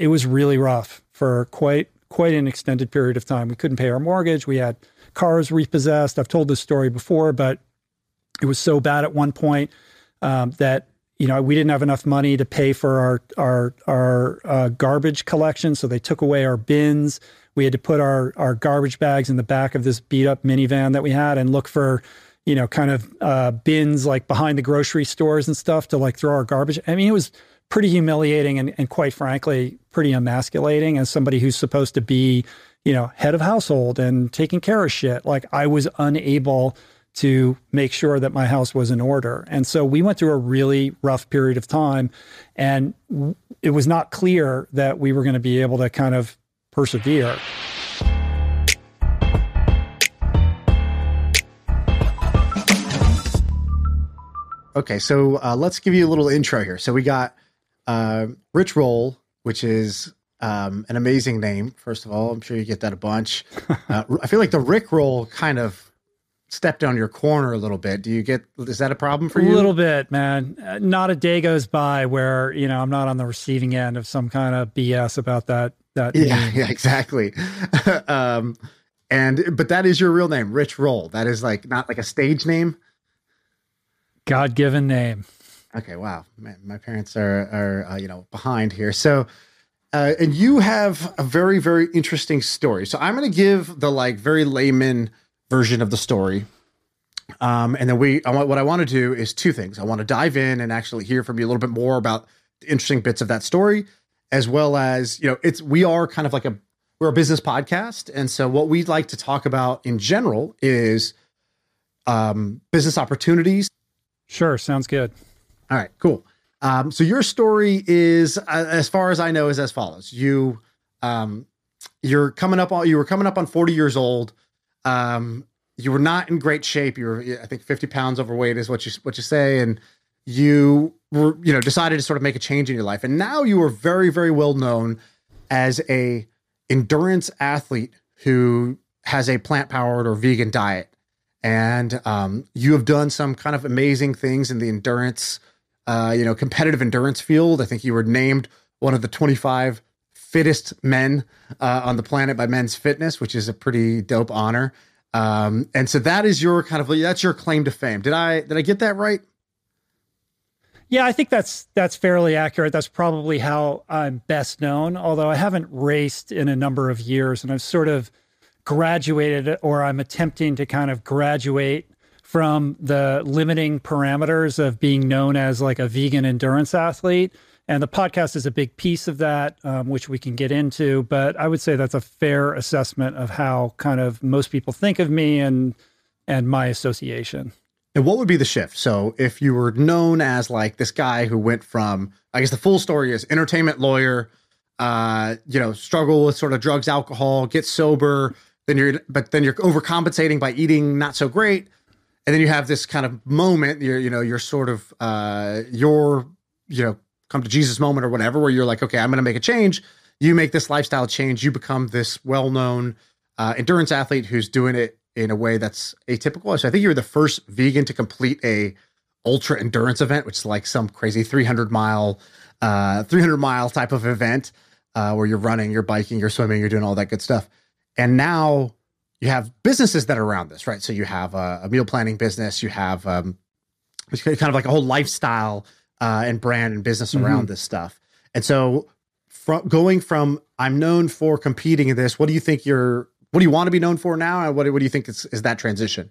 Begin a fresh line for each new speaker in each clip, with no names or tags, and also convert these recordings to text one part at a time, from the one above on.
it was really rough for quite quite an extended period of time. We couldn't pay our mortgage. We had cars repossessed. I've told this story before, but it was so bad at one point um, that you know we didn't have enough money to pay for our our our uh, garbage collection, so they took away our bins. We had to put our our garbage bags in the back of this beat up minivan that we had and look for you know kind of uh, bins like behind the grocery stores and stuff to like throw our garbage. I mean, it was pretty humiliating and, and quite frankly pretty emasculating as somebody who's supposed to be you know head of household and taking care of shit. Like I was unable to make sure that my house was in order. And so we went through a really rough period of time. And it was not clear that we were going to be able to kind of persevere.
Okay, so uh, let's give you a little intro here. So we got uh, Rich Roll, which is um, an amazing name. First of all, I'm sure you get that a bunch. Uh, I feel like the Rick Roll kind of stepped on your corner a little bit. Do you get is that a problem for you?
A little bit, man. Uh, not a day goes by where you know I'm not on the receiving end of some kind of BS about that. That
yeah, name. yeah, exactly. um, and but that is your real name, Rich Roll. That is like not like a stage name.
God given name.
Okay, wow. My parents are are uh, you know behind here. So uh, and you have a very very interesting story. So I'm going to give the like very layman version of the story. Um, and then we, I want, what I want to do is two things. I want to dive in and actually hear from you a little bit more about the interesting bits of that story, as well as, you know, it's, we are kind of like a, we're a business podcast. And so what we'd like to talk about in general is um, business opportunities.
Sure. Sounds good.
All right, cool. Um, so your story is, uh, as far as I know, is as follows. You, um, you're coming up on, you were coming up on 40 years old. Um, you were not in great shape. You were, I think, 50 pounds overweight is what you what you say, and you were, you know, decided to sort of make a change in your life, and now you are very, very well known as a endurance athlete who has a plant powered or vegan diet, and um, you have done some kind of amazing things in the endurance, uh, you know, competitive endurance field. I think you were named one of the 25 fittest men uh, on the planet by Men's Fitness, which is a pretty dope honor. Um, and so that is your kind of that's your claim to fame. Did I did I get that right?
Yeah, I think that's that's fairly accurate. That's probably how I'm best known. Although I haven't raced in a number of years, and I've sort of graduated, or I'm attempting to kind of graduate from the limiting parameters of being known as like a vegan endurance athlete and the podcast is a big piece of that, um, which we can get into. But I would say that's a fair assessment of how kind of most people think of me and and my association.
And what would be the shift? So if you were known as like this guy who went from, I guess the full story is entertainment lawyer, uh, you know, struggle with sort of drugs, alcohol, get sober, then you're, but then you're overcompensating by eating not so great. And then you have this kind of moment, you're, you know, you're sort of, uh, you're, you know, come to Jesus moment or whatever, where you're like, okay, I'm going to make a change. You make this lifestyle change. You become this well known uh, endurance athlete who's doing it in a way that's atypical. So I think you were the first vegan to complete a ultra endurance event, which is like some crazy 300 mile, uh, 300 mile type of event uh, where you're running, you're biking, you're swimming, you're doing all that good stuff. And now you have businesses that are around this, right? So you have a, a meal planning business, you have um, it's kind of like a whole lifestyle uh, and brand and business mm-hmm. around this stuff. And so, from going from I'm known for competing in this, what do you think you're? What do you want to be known for now? And what, what do you think is, is that transition?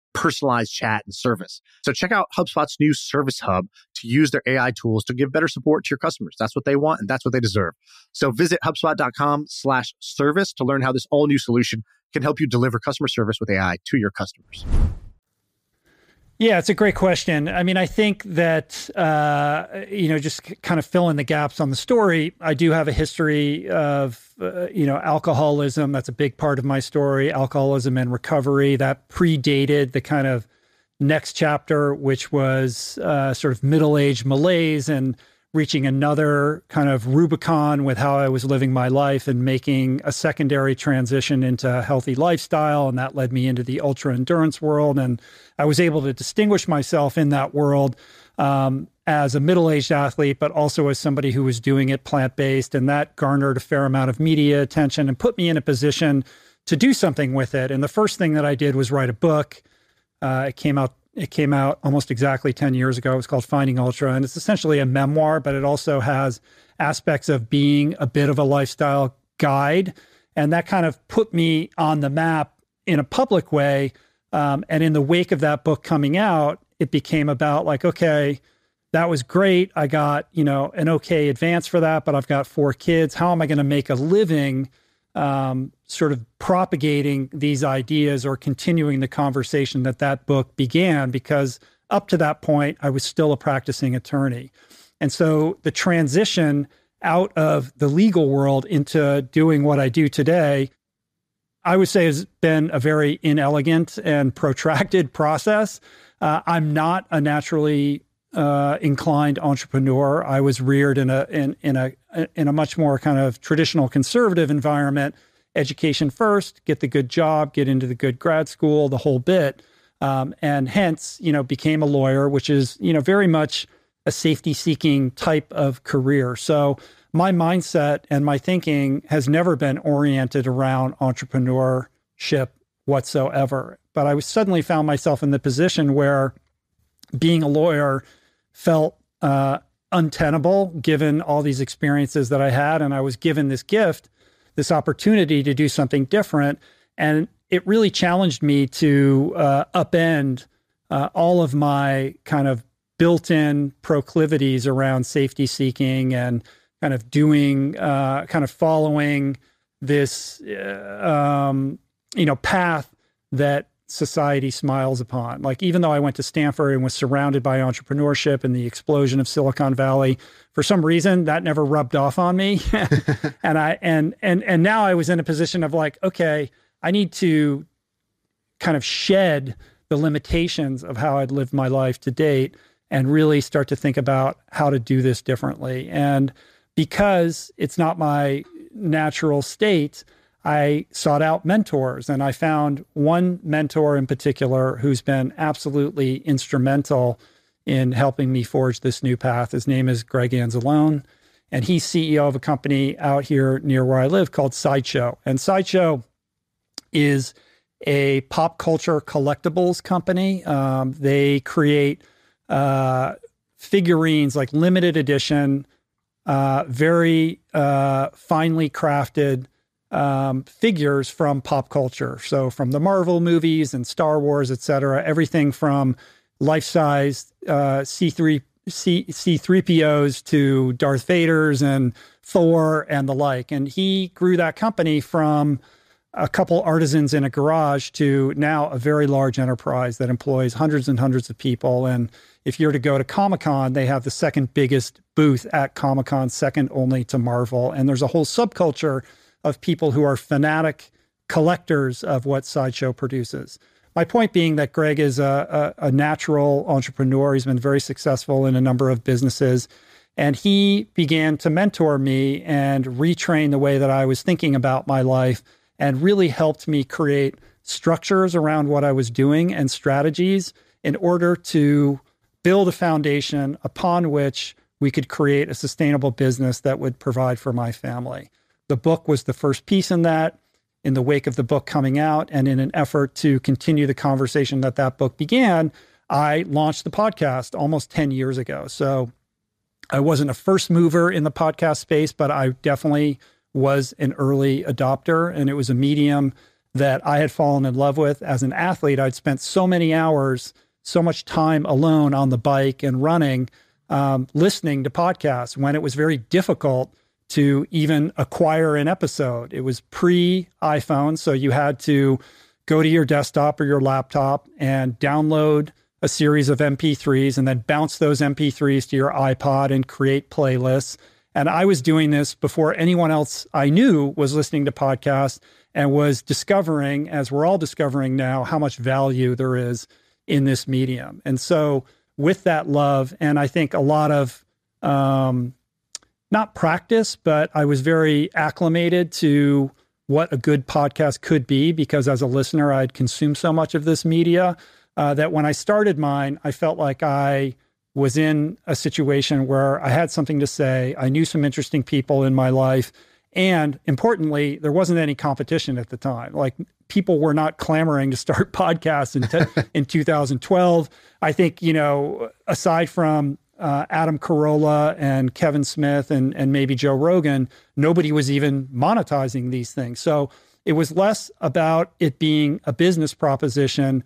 personalized chat and service. So check out HubSpot's new Service Hub to use their AI tools to give better support to your customers. That's what they want and that's what they deserve. So visit HubSpot.com slash service to learn how this all new solution can help you deliver customer service with AI to your customers.
Yeah, it's a great question. I mean, I think that, uh, you know, just kind of fill in the gaps on the story. I do have a history of, uh, you know, alcoholism. That's a big part of my story. Alcoholism and recovery that predated the kind of next chapter, which was uh, sort of middle aged malaise and reaching another kind of Rubicon with how I was living my life and making a secondary transition into a healthy lifestyle. And that led me into the ultra endurance world. And I was able to distinguish myself in that world um, as a middle aged athlete, but also as somebody who was doing it plant based. And that garnered a fair amount of media attention and put me in a position to do something with it. And the first thing that I did was write a book. Uh, it came out it came out almost exactly 10 years ago. It was called Finding Ultra, and it's essentially a memoir, but it also has aspects of being a bit of a lifestyle guide. And that kind of put me on the map in a public way. Um, and in the wake of that book coming out, it became about like, okay, that was great. I got, you know, an okay advance for that, but I've got four kids. How am I going to make a living um, sort of propagating these ideas or continuing the conversation that that book began because up to that point i was still a practicing attorney and so the transition out of the legal world into doing what i do today i would say has been a very inelegant and protracted process uh, i'm not a naturally uh, inclined entrepreneur. I was reared in a in in a in a much more kind of traditional conservative environment. Education first, get the good job, get into the good grad school, the whole bit, um, and hence you know became a lawyer, which is you know very much a safety seeking type of career. So my mindset and my thinking has never been oriented around entrepreneurship whatsoever. But I was suddenly found myself in the position where being a lawyer felt uh, untenable given all these experiences that I had. And I was given this gift, this opportunity to do something different. And it really challenged me to uh, upend uh, all of my kind of built in proclivities around safety seeking and kind of doing, uh, kind of following this, uh, um, you know, path that society smiles upon. Like even though I went to Stanford and was surrounded by entrepreneurship and the explosion of Silicon Valley, for some reason that never rubbed off on me. and I and and and now I was in a position of like, okay, I need to kind of shed the limitations of how I'd lived my life to date and really start to think about how to do this differently. And because it's not my natural state, I sought out mentors and I found one mentor in particular who's been absolutely instrumental in helping me forge this new path. His name is Greg Anzalone, and he's CEO of a company out here near where I live called Sideshow. And Sideshow is a pop culture collectibles company. Um, they create uh, figurines like limited edition, uh, very uh, finely crafted um, figures from pop culture. So from the Marvel movies and Star Wars, et cetera, everything from life-size uh, C3 C, C3POs to Darth Vader's and Thor and the like. And he grew that company from a couple artisans in a garage to now a very large enterprise that employs hundreds and hundreds of people. And if you're to go to Comic Con, they have the second biggest booth at Comic Con, second only to Marvel. And there's a whole subculture of people who are fanatic collectors of what Sideshow produces. My point being that Greg is a, a, a, natural entrepreneur. He's been very successful in a number of businesses. And he began to mentor me and retrain the way that I was thinking about my life and really helped me create structures around what I was doing and strategies in order to build a foundation upon which we could create a sustainable business that would provide for my family. The book was the first piece in that. In the wake of the book coming out, and in an effort to continue the conversation that that book began, I launched the podcast almost 10 years ago. So I wasn't a first mover in the podcast space, but I definitely was an early adopter. And it was a medium that I had fallen in love with as an athlete. I'd spent so many hours, so much time alone on the bike and running, um, listening to podcasts when it was very difficult to even acquire an episode. It was pre iPhone, so you had to go to your desktop or your laptop and download a series of MP3s and then bounce those MP3s to your iPod and create playlists. And I was doing this before anyone else I knew was listening to podcasts and was discovering, as we're all discovering now, how much value there is in this medium. And so, with that love, and I think a lot of um, not practice, but I was very acclimated to what a good podcast could be because as a listener, I'd consumed so much of this media uh, that when I started mine, I felt like I was in a situation where I had something to say. I knew some interesting people in my life. And importantly, there wasn't any competition at the time. Like people were not clamoring to start podcasts in, te- in 2012. I think, you know, aside from uh, Adam Carolla and Kevin Smith and, and maybe Joe Rogan, nobody was even monetizing these things. So it was less about it being a business proposition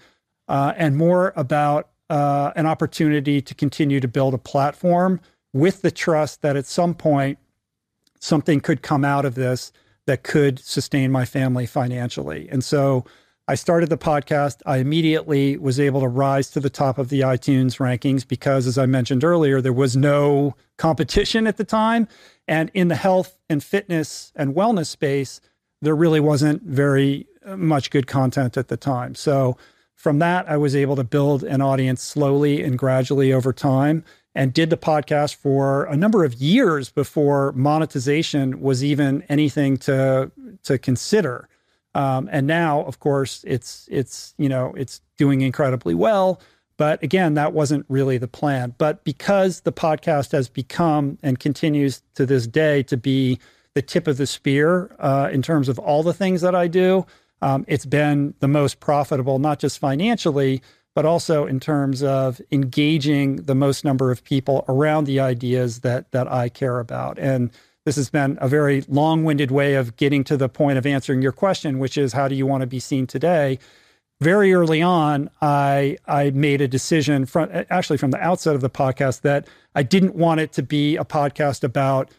uh, and more about uh, an opportunity to continue to build a platform with the trust that at some point something could come out of this that could sustain my family financially. And so I started the podcast. I immediately was able to rise to the top of the iTunes rankings because, as I mentioned earlier, there was no competition at the time. And in the health and fitness and wellness space, there really wasn't very uh, much good content at the time. So from that, I was able to build an audience slowly and gradually over time and did the podcast for a number of years before monetization was even anything to to consider. Um, and now, of course, it's it's you know it's doing incredibly well. But again, that wasn't really the plan. But because the podcast has become and continues to this day to be the tip of the spear uh, in terms of all the things that I do, um, it's been the most profitable, not just financially, but also in terms of engaging the most number of people around the ideas that that I care about. And this has been a very long-winded way of getting to the point of answering your question, which is how do you want to be seen today? Very early on, I I made a decision from actually from the outset of the podcast that I didn't want it to be a podcast about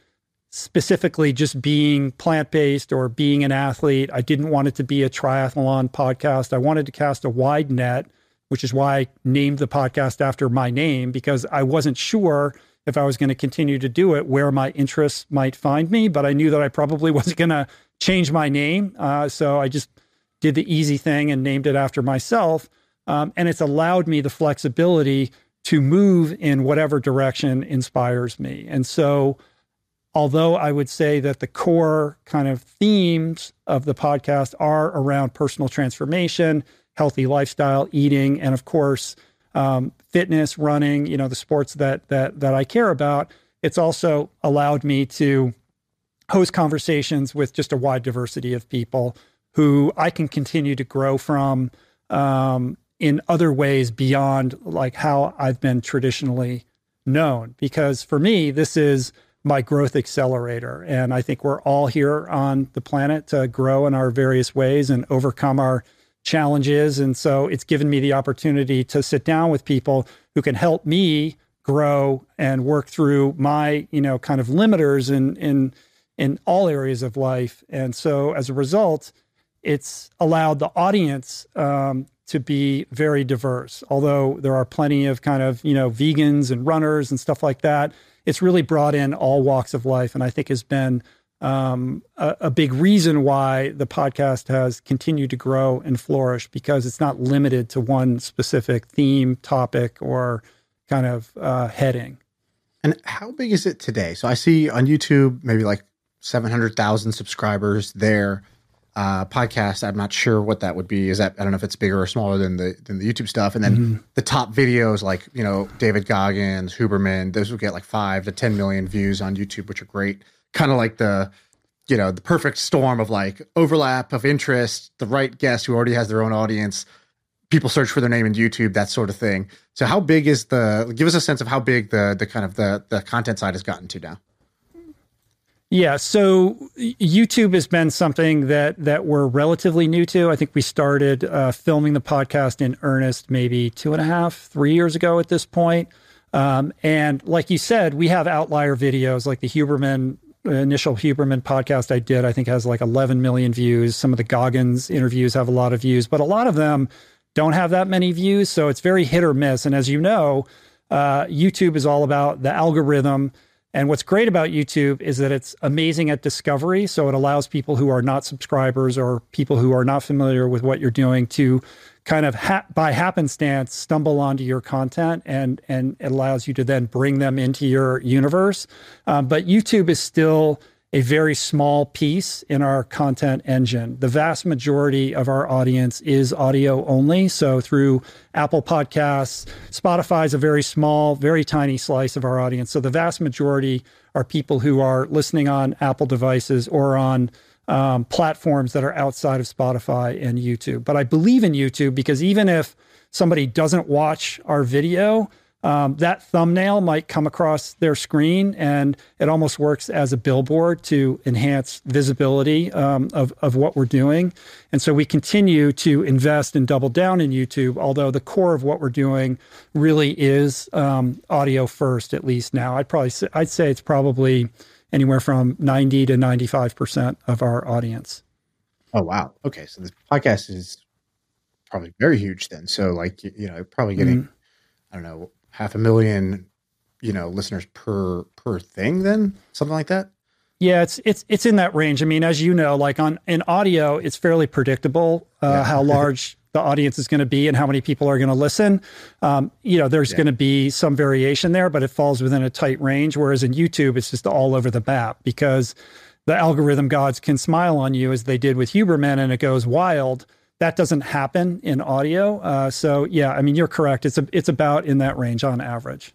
specifically just being plant based or being an athlete. I didn't want it to be a triathlon podcast. I wanted to cast a wide net, which is why I named the podcast after my name because I wasn't sure if I was going to continue to do it where my interests might find me, but I knew that I probably wasn't going to change my name. Uh, so I just did the easy thing and named it after myself. Um, and it's allowed me the flexibility to move in whatever direction inspires me. And so, although I would say that the core kind of themes of the podcast are around personal transformation, healthy lifestyle, eating, and of course, um, fitness, running, you know, the sports that that that I care about. It's also allowed me to host conversations with just a wide diversity of people who I can continue to grow from um, in other ways beyond like how I've been traditionally known. Because for me, this is my growth accelerator. And I think we're all here on the planet to grow in our various ways and overcome our challenges. And so it's given me the opportunity to sit down with people who can help me grow and work through my, you know, kind of limiters in in in all areas of life. And so as a result, it's allowed the audience um, to be very diverse. Although there are plenty of kind of, you know, vegans and runners and stuff like that it's really brought in all walks of life, and I think has been um, a, a, big reason why the podcast has continued to grow and flourish because it's not limited to one specific theme, topic, or kind of uh, heading.
And how big is it today? So I see on YouTube maybe like 700,000 subscribers there uh, podcast. I'm not sure what that would be. Is that I don't know if it's bigger or smaller than the than the YouTube stuff. And then mm-hmm. the top videos like you know David Goggins, Huberman, those will get like five to ten million views on YouTube, which are great. Kind of like the you know the perfect storm of like overlap of interest, the right guest who already has their own audience. People search for their name in YouTube, that sort of thing. So, how big is the? Give us a sense of how big the the kind of the the content side has gotten to now.
Yeah, so YouTube has been something that that we're relatively new to. I think we started uh, filming the podcast in earnest maybe two and a half, three years ago at this point. Um, and like you said, we have outlier videos like the Huberman initial Huberman podcast I did. I think has like 11 million views. Some of the Goggins interviews have a lot of views, but a lot of them don't have that many views. So it's very hit or miss. And as you know, uh, YouTube is all about the algorithm And what's great about YouTube is that it's amazing at discovery. So it allows people who are not subscribers or people who are not familiar with what you're doing to kind of ha- by happenstance stumble onto your content and and it allows you to then bring them into your universe. Um, but YouTube is still a very small piece in our content engine. The vast majority of our audience is audio only. So through Apple Podcasts, Spotify is a very small, very tiny slice of our audience. So the vast majority are people who are listening on Apple devices or on um, platforms that are outside of Spotify and YouTube. But I believe in YouTube because even if somebody doesn't watch our video, um, that thumbnail might come across their screen and it almost works as a billboard to enhance visibility um, of, of what we're doing. And so we continue to invest and double down in YouTube, although the core of what we're doing really is um, audio first, at least now. I'd probably say, I'd say it's probably anywhere from 90 to 95% of our audience.
Oh, wow. Okay. So this podcast is probably very huge then. So, like, you know, probably getting, mm-hmm. I don't know, half a million, you know, listeners per per thing then? Something like that?
Yeah, it's it's it's in that range. I mean, as you know, like on in audio, it's fairly predictable uh, yeah. how large the audience is going to be and how many people are going to listen. Um, you know, there's yeah. going to be some variation there, but it falls within a tight range. Whereas in YouTube, it's just all over the map because the algorithm gods can smile on you as they did with Huberman, and it goes wild. That doesn't happen in audio. Uh, so yeah, I mean, you're correct. It's a, it's about in that range on average.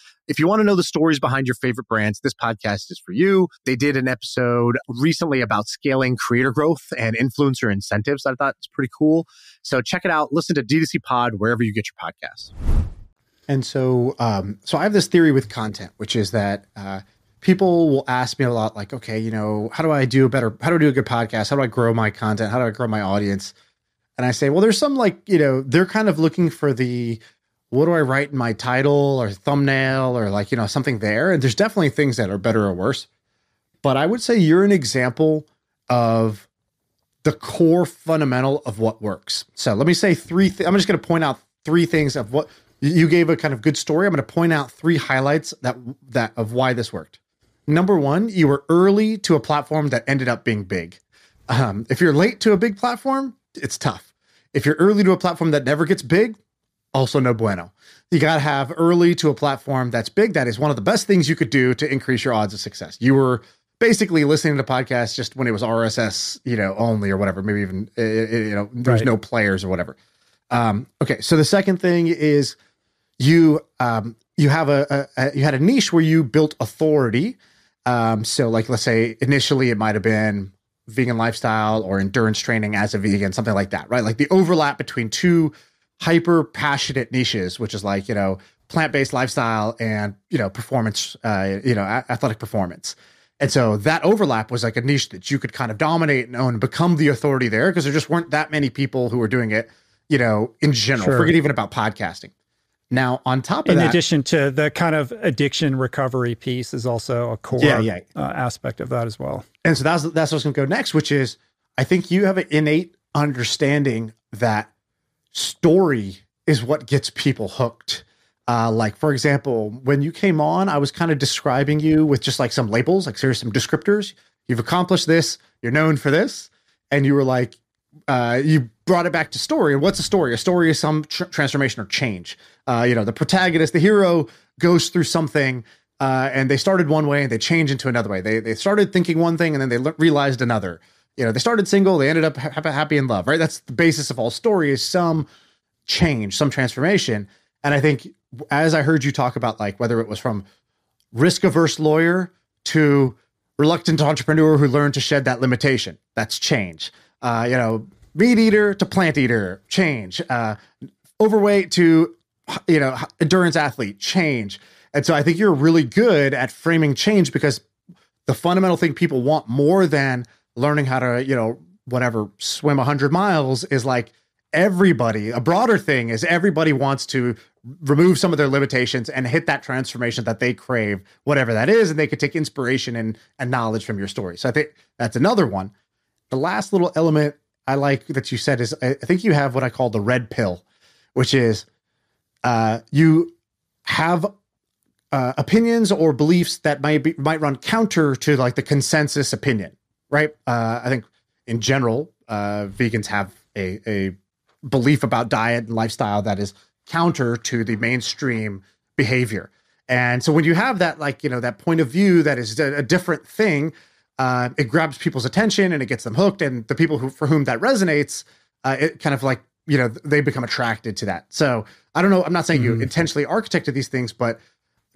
If you want to know the stories behind your favorite brands, this podcast is for you. They did an episode recently about scaling creator growth and influencer incentives. I thought it's pretty cool. So check it out. Listen to D2C Pod wherever you get your podcasts.
And so, um, so I have this theory with content, which is that uh, people will ask me a lot, like, okay, you know, how do I do a better, how do I do a good podcast? How do I grow my content? How do I grow my audience? And I say, well, there's some like, you know, they're kind of looking for the what do I write in my title or thumbnail or like, you know, something there. And there's definitely things that are better or worse. But I would say you're an example of the core fundamental of what works. So let me say three. Th- I'm just going to point out three things of what you gave a kind of good story. I'm going to point out three highlights that that of why this worked. Number one, you were early to a platform that ended up being big. Um, if you're late to a big platform, it's tough. If you're early to a platform that never gets big, also no bueno. You got to have early to a platform that's big. That is one of the best things you could do to increase your odds of success. You were basically listening to podcasts just when it was RSS, you know, only or whatever. Maybe even eh, eh, eh, you know there's right. no players or whatever. Um, okay, so the second thing is you um, you have a, a, a, you had a niche where you built authority. Um, so like let's say initially it might have been vegan lifestyle or endurance training as a vegan, something like that, right? Like the overlap between two hyper passionate niches, which is like, you know, plant based lifestyle and, you know, performance, uh, you know, a- athletic performance. And so that overlap was like a niche that you could kind of dominate and own and become the authority there because there just weren't that many people who were doing it, you know, in general. Sure. Forget even about podcasting. Now, on top of that
in
that,
addition to the kind of addiction recovery piece, is also a core yeah, yeah. Uh, aspect of that as well.
And so that's that's what's going to go next, which is I think you have an innate understanding that story is what gets people hooked. Uh, like for example, when you came on, I was kind of describing you with just like some labels, like here's some descriptors. You've accomplished this. You're known for this, and you were like, uh, you brought it back to story. And what's a story? A story is some tr- transformation or change. Uh, you know, the protagonist, the hero, goes through something, uh, and they started one way and they change into another way. They they started thinking one thing and then they le- realized another you know they started single they ended up ha- happy in love right? That's the basis of all story is some change some transformation. And i think as i heard you talk about like whether it was from risk averse lawyer to reluctant entrepreneur who learned to shed that limitation that's change. Uh, you know meat eater to plant eater change. Uh, overweight to you know endurance athlete change. And so i think you're really good at framing change because the fundamental thing people want more than learning how to, you know, whatever, swim 100 miles is like everybody, a broader thing is everybody wants to remove some of their limitations and hit that transformation that they crave, whatever that is, and they could take inspiration and, and knowledge from your story. So I think that's another one. The last little element I like that you said is I think you have what I call the red pill, which is uh, you have uh, opinions or beliefs that might be might run counter to like the consensus opinion, right? Uh, I think in general, uh, vegans have a, a belief about diet and lifestyle that is counter to the mainstream behavior. And so when you have that, like, you know, that point of view that is a, a different thing, uh, it grabs people's attention and it gets them hooked. And the people who, for whom that resonates, uh, it kind of like, you know, they become attracted to that. So I don't know. I'm not saying mm-hmm. you intentionally architected these things, but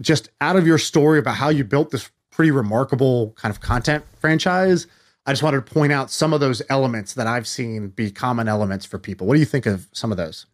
just out of your story about how you built this pretty remarkable kind of content franchise, I just wanted to point out some of those elements that I've seen be common elements for people. What do you think of some of those?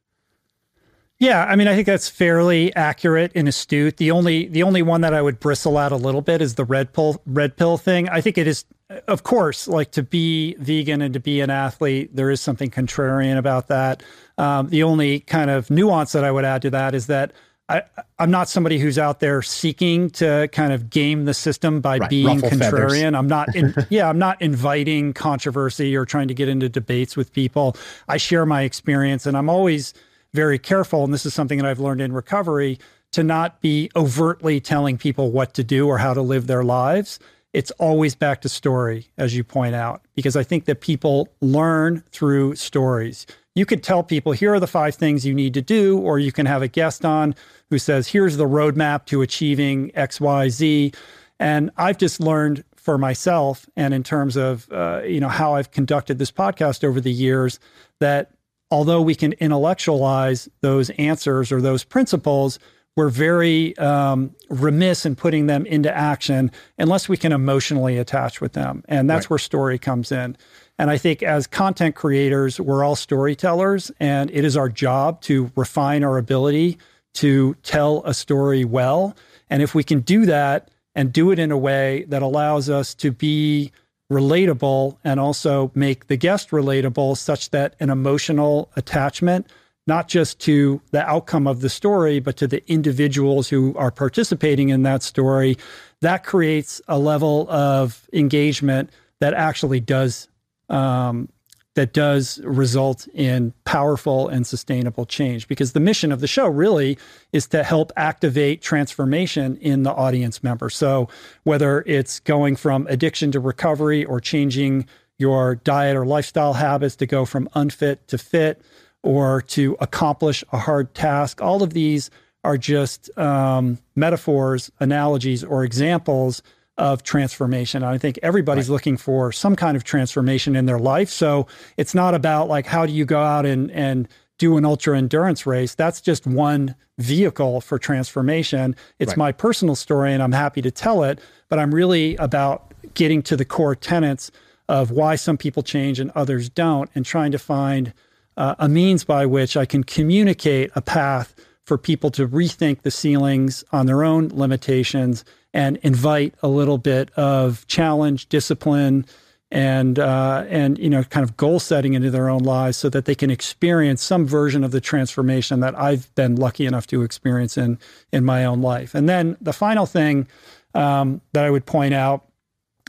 Yeah, I mean, I think that's fairly accurate and astute. The only the only one that I would bristle at a little bit is the red pill red pill thing. I think it is, of course, like to be vegan and to be an athlete, there is something contrarian about that. Um, the only kind of nuance that I would add to that is that I, am not somebody who's out there seeking to kind of game the system by right. being Ruffle contrarian. Feathers. I'm not, in, yeah, I'm not inviting controversy or trying to get into debates with people. I share my experience, and I'm always very careful. And this is something that I've learned in recovery to not be overtly telling people what to do or how to live their lives. It's always back to story, as you point out, because I think that people learn through stories you could tell people here are the five things you need to do, or you can have a guest on who says, here's the roadmap to achieving X, Y, Z. And I've just learned for myself, and in terms of uh, you know how I've conducted this podcast over the years, that although we can intellectualize those answers or those principles, we're very um, remiss in putting them into action unless we can emotionally attach with them. And that's right. where story comes in. And I think as content creators, we're all storytellers, and it is our job to refine our ability to tell a story well. And if we can do that and do it in a way that allows us to be relatable and also make the guest relatable, such that an emotional attachment, not just to the outcome of the story, but to the individuals who are participating in that story, that creates a level of engagement that actually does um, that does result in powerful and sustainable change. Because the mission of the show really is to help activate transformation in the audience member. So whether it's going from addiction to recovery or changing your diet or lifestyle habits to go from unfit to fit or to accomplish a hard task, all of these are just um, metaphors, analogies, or examples of transformation. I think everybody's right. looking for some kind of transformation in their life. So it's not about like how do you go out and and do an ultra endurance race. That's just one vehicle for transformation. It's right. my personal story and I'm happy to tell it, but I'm really about getting to the core tenets of why some people change and others don't and trying to find uh, a means by which I can communicate a path for people to rethink the ceilings on their own limitations and invite a little bit of challenge, discipline, and uh, and you know kind of goal setting into their own lives so that they can experience some version of the transformation that I've been lucky enough to experience in in my own life. And then the final thing um, that I would point out,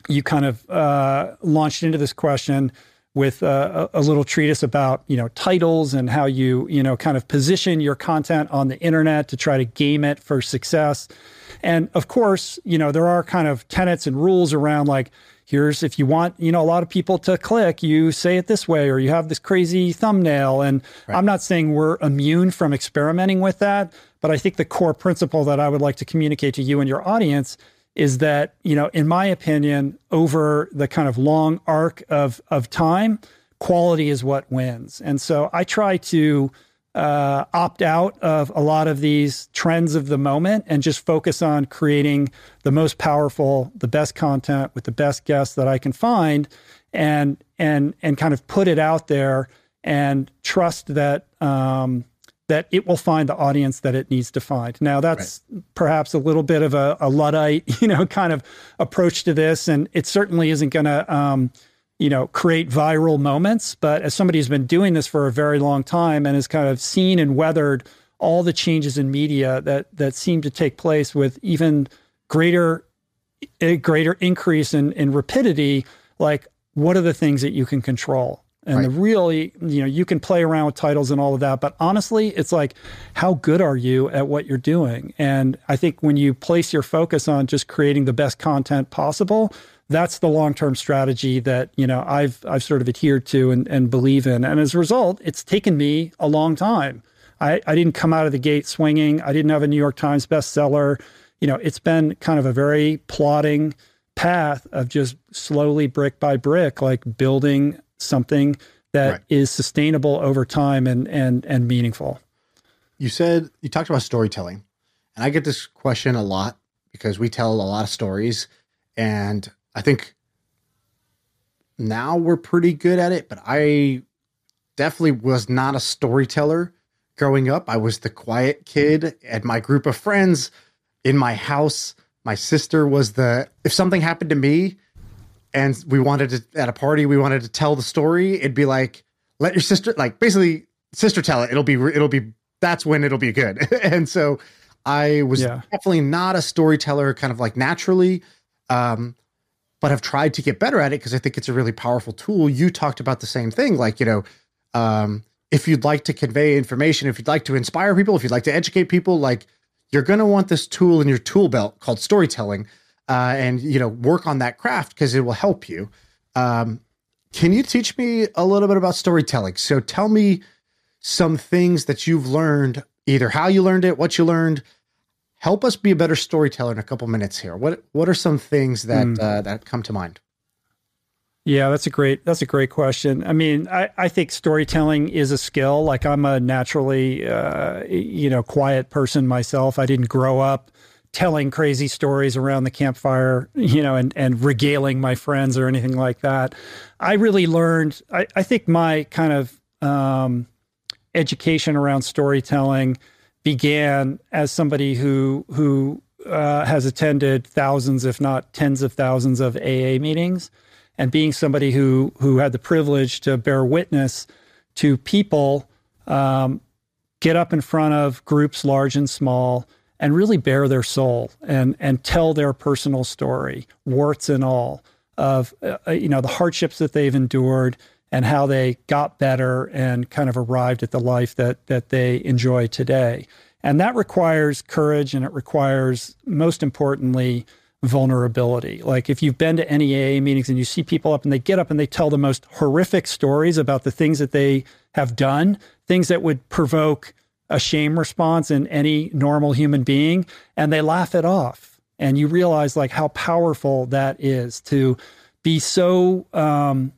you kind of uh, launched into this question with a, a, little treatise about you know titles and how you you know kind of position your content on the internet to try to game it for success. And of course, you know, there are kind of tenets and rules around like, here's if you want, you know, a lot of people to click, you say it this way, or you have this crazy thumbnail. And right. I'm not saying we're immune from experimenting with that, but I think the core principle that I would like to communicate to you and your audience is that, you know, in my opinion, over the kind of long arc of of time, quality is what wins. And so I try to uh, opt out of a lot of these trends of the moment and just focus on creating the most powerful, the best content with the best guests that I can find, and and and kind of put it out there and trust that um, that it will find the audience that it needs to find. Now that's right. perhaps a little bit of a, a, luddite, you know, kind of approach to this, and it certainly isn't going to, um, you know, create viral moments. But as somebody who's been doing this for a very long time and has kind of seen and weathered all the changes in media that that seem to take place with even greater a greater increase in in rapidity, like what are the things that you can control? And right. the really, you know, you can play around with titles and all of that, but honestly, it's like, how good are you at what you're doing? And I think when you place your focus on just creating the best content possible, that's the long-term strategy that you know I've I've sort of adhered to and, and believe in. And as a result, it's taken me a long time. I, I didn't come out of the gate swinging. I didn't have a New York Times bestseller. You know, it's been kind of a very plodding path of just slowly brick by brick, like building something that right. is sustainable over time and and and meaningful.
You said you talked about storytelling, and I get this question a lot because we tell a lot of stories, and I think now we're pretty good at it. But I definitely was not a storyteller growing up. I was the quiet kid at my group of friends in my house. My sister was the if something happened to me, and we wanted to at a party we wanted to tell the story. It'd be like let your sister like basically sister tell it. It'll be it'll be that's when it'll be good. And so i was yeah. definitely not a storyteller kind of like naturally um but i've tried to get better at it because i think it's a really powerful tool. You talked about the same thing like you know um if you'd like to convey information if you'd like to inspire people if you'd like to educate people like you're going to want this tool in your tool belt called storytelling uh, and you know work on that craft because it will help you. Um, can you teach me a little bit about storytelling? So tell me some things that you've learned, either how you learned it, what you learned. Help us be a better storyteller in a couple minutes here. What what are some things that mm. uh, that come to mind?
Yeah, that's a great that's a great question. I mean, I, I think storytelling is a skill. Like I'm a naturally uh, you know quiet person myself. I didn't grow up telling crazy stories around the campfire, you know, and, and regaling my friends or anything like that. I really learned, I, I think my kind of um, education around storytelling began as somebody who, who uh, has attended thousands, if not tens of thousands of AA meetings and being somebody who, who had the privilege to bear witness to people um, get up in front of groups large and small and really bare their soul and and tell their personal story, warts and all, of uh, uh, you know the hardships that they've endured and how they got better and kind of arrived at the life that that they enjoy today. And that requires courage and it requires most importantly vulnerability. Like if you've been to NA meetings and you see people up and they get up and they tell the most horrific stories about the things that they have done, things that would provoke a shame response in any normal human being and they laugh it off. And you realize like how powerful that is to be so um,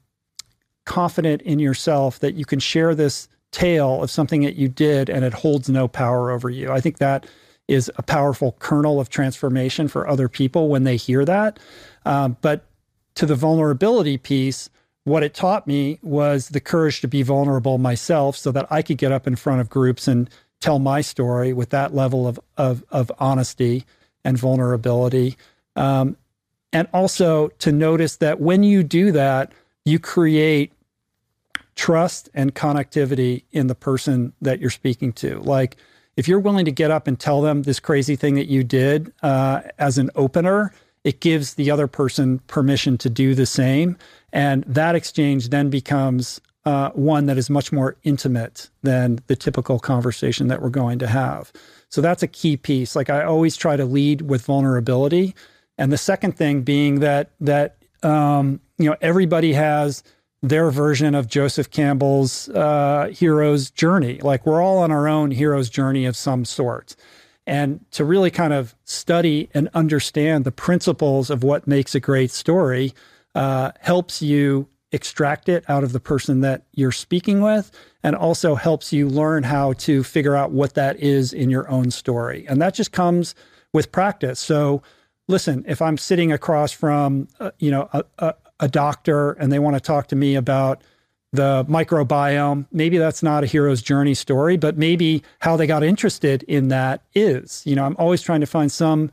confident in yourself that you can share this tale of something that you did and it holds no power over you. I think that is a powerful kernel of transformation for other people when they hear that. Um, but to the vulnerability piece, what it taught me was the courage to be vulnerable myself so that I could get up in front of groups and tell my story with that level of of, of honesty and vulnerability. Um, and also to notice that when you do that, you create trust and connectivity in the person that you're speaking to. Like if you're willing to get up and tell them this crazy thing that you did uh, as an opener, it gives the other person permission to do the same. And that exchange then becomes uh, one that is much more intimate than the typical conversation that we're going to have. So that's a key piece. Like I always try to lead with vulnerability, and the second thing being that that um, you know everybody has their version of Joseph Campbell's uh, hero's journey. Like we're all on our own hero's journey of some sort. And to really kind of study and understand the principles of what makes a great story uh, helps you extract it out of the person that you're speaking with and also helps you learn how to figure out what that is in your own story. And that just comes with practice. So listen, if I'm sitting across from uh, you know a, a, a doctor and they want to talk to me about the microbiome. Maybe that's not a hero's journey story, but maybe how they got interested in that is. You know, I'm always trying to find some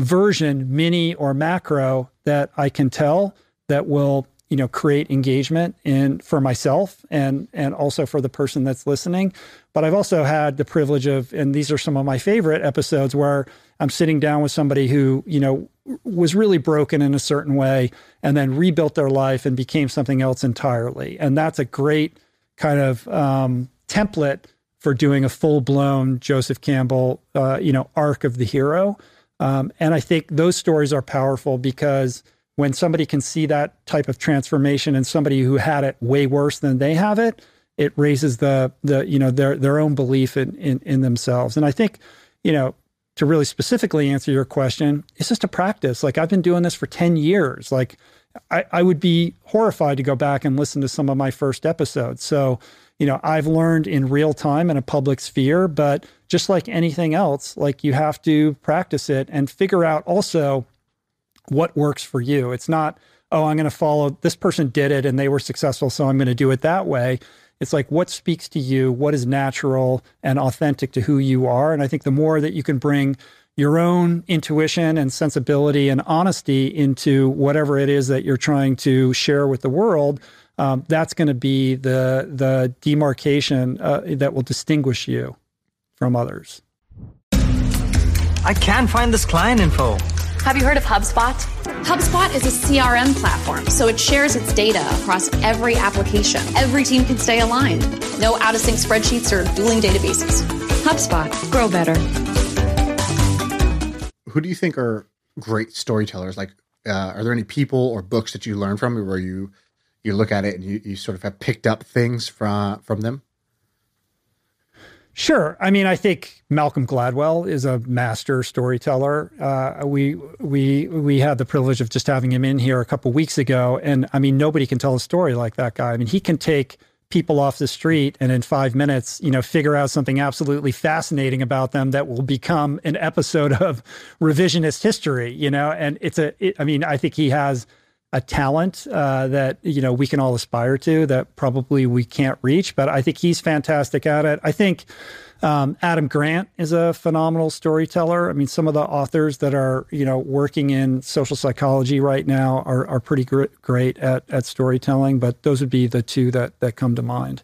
version, mini or macro, that I can tell that will you know create engagement in for myself and and also for the person that's listening. But i've also had the privilege of and these are some of my favorite episodes where i'm sitting down with somebody who you know was really broken in a certain way and then rebuilt their life and became something else entirely. And that's a great kind of um, template for doing a full-blown joseph campbell uh, you know arc of the hero. Um, and i think those stories are powerful because when somebody can see that type of transformation and somebody who had it way worse than they have it, it raises the the you know their their own belief in in, in themselves. And I think you know to really specifically answer your question, it's just a practice. Like I've been doing this for ten years. Like I, I would be horrified to go back and listen to some of my first episodes. So you know I've learned in real time in a public sphere, but just like anything else, like you have to practice it and figure out also what works for you. It's not, oh, I'm going to follow this person did it and they were successful, so I'm going to do it that way. It's like what speaks to you, what is natural and authentic to who you are. And I think the more that you can bring your own intuition and sensibility and honesty into whatever it is that you're trying to share with the world, um, that's going to be the the demarcation uh, that will distinguish you from others.
I can't find this client info.
Have you heard of HubSpot? HubSpot is a CRM platform, so it shares its data across every application. Every team can stay aligned. No out of sync spreadsheets or dueling databases. HubSpot, grow better.
Who do you think are great storytellers? Like, uh, are there any people or books that you learn from where you you look at it and you, you sort of have picked up things from from them?
Sure. I mean, I think Malcolm Gladwell is a master storyteller. Uh, we we we had the privilege of just having him in here a couple weeks ago, and I mean, nobody can tell a story like that guy. I mean, he can take people off the street and in five minutes, you know, figure out something absolutely fascinating about them that will become an episode of revisionist history. You know, and it's a. It, I mean, I think he has a talent uh, that you know we can all aspire to that probably we can't reach but i think he's fantastic at it. I think um, adam grant is a phenomenal storyteller. I mean some of the authors that are you know working in social psychology right now are, are pretty gr- great at, at storytelling but those would be the two that that come to mind.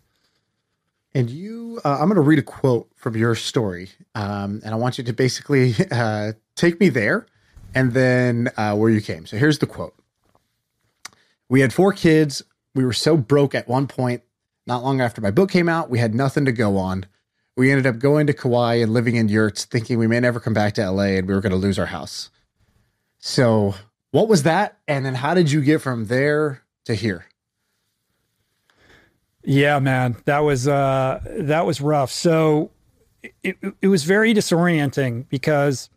And you uh, i'm going to read a quote from your story um, and i want you to basically uh, take me there and then uh, where you came. So here's the quote we had four kids. We were so broke at one point. Not long after my book came out, we had nothing to go on. We ended up going to Kauai and living in yurts, thinking we may never come back to LA and we were going to lose our house. So, what was that? And then how did you get from there to here?
Yeah, man, that was uh, that was rough. So it, it was very disorienting because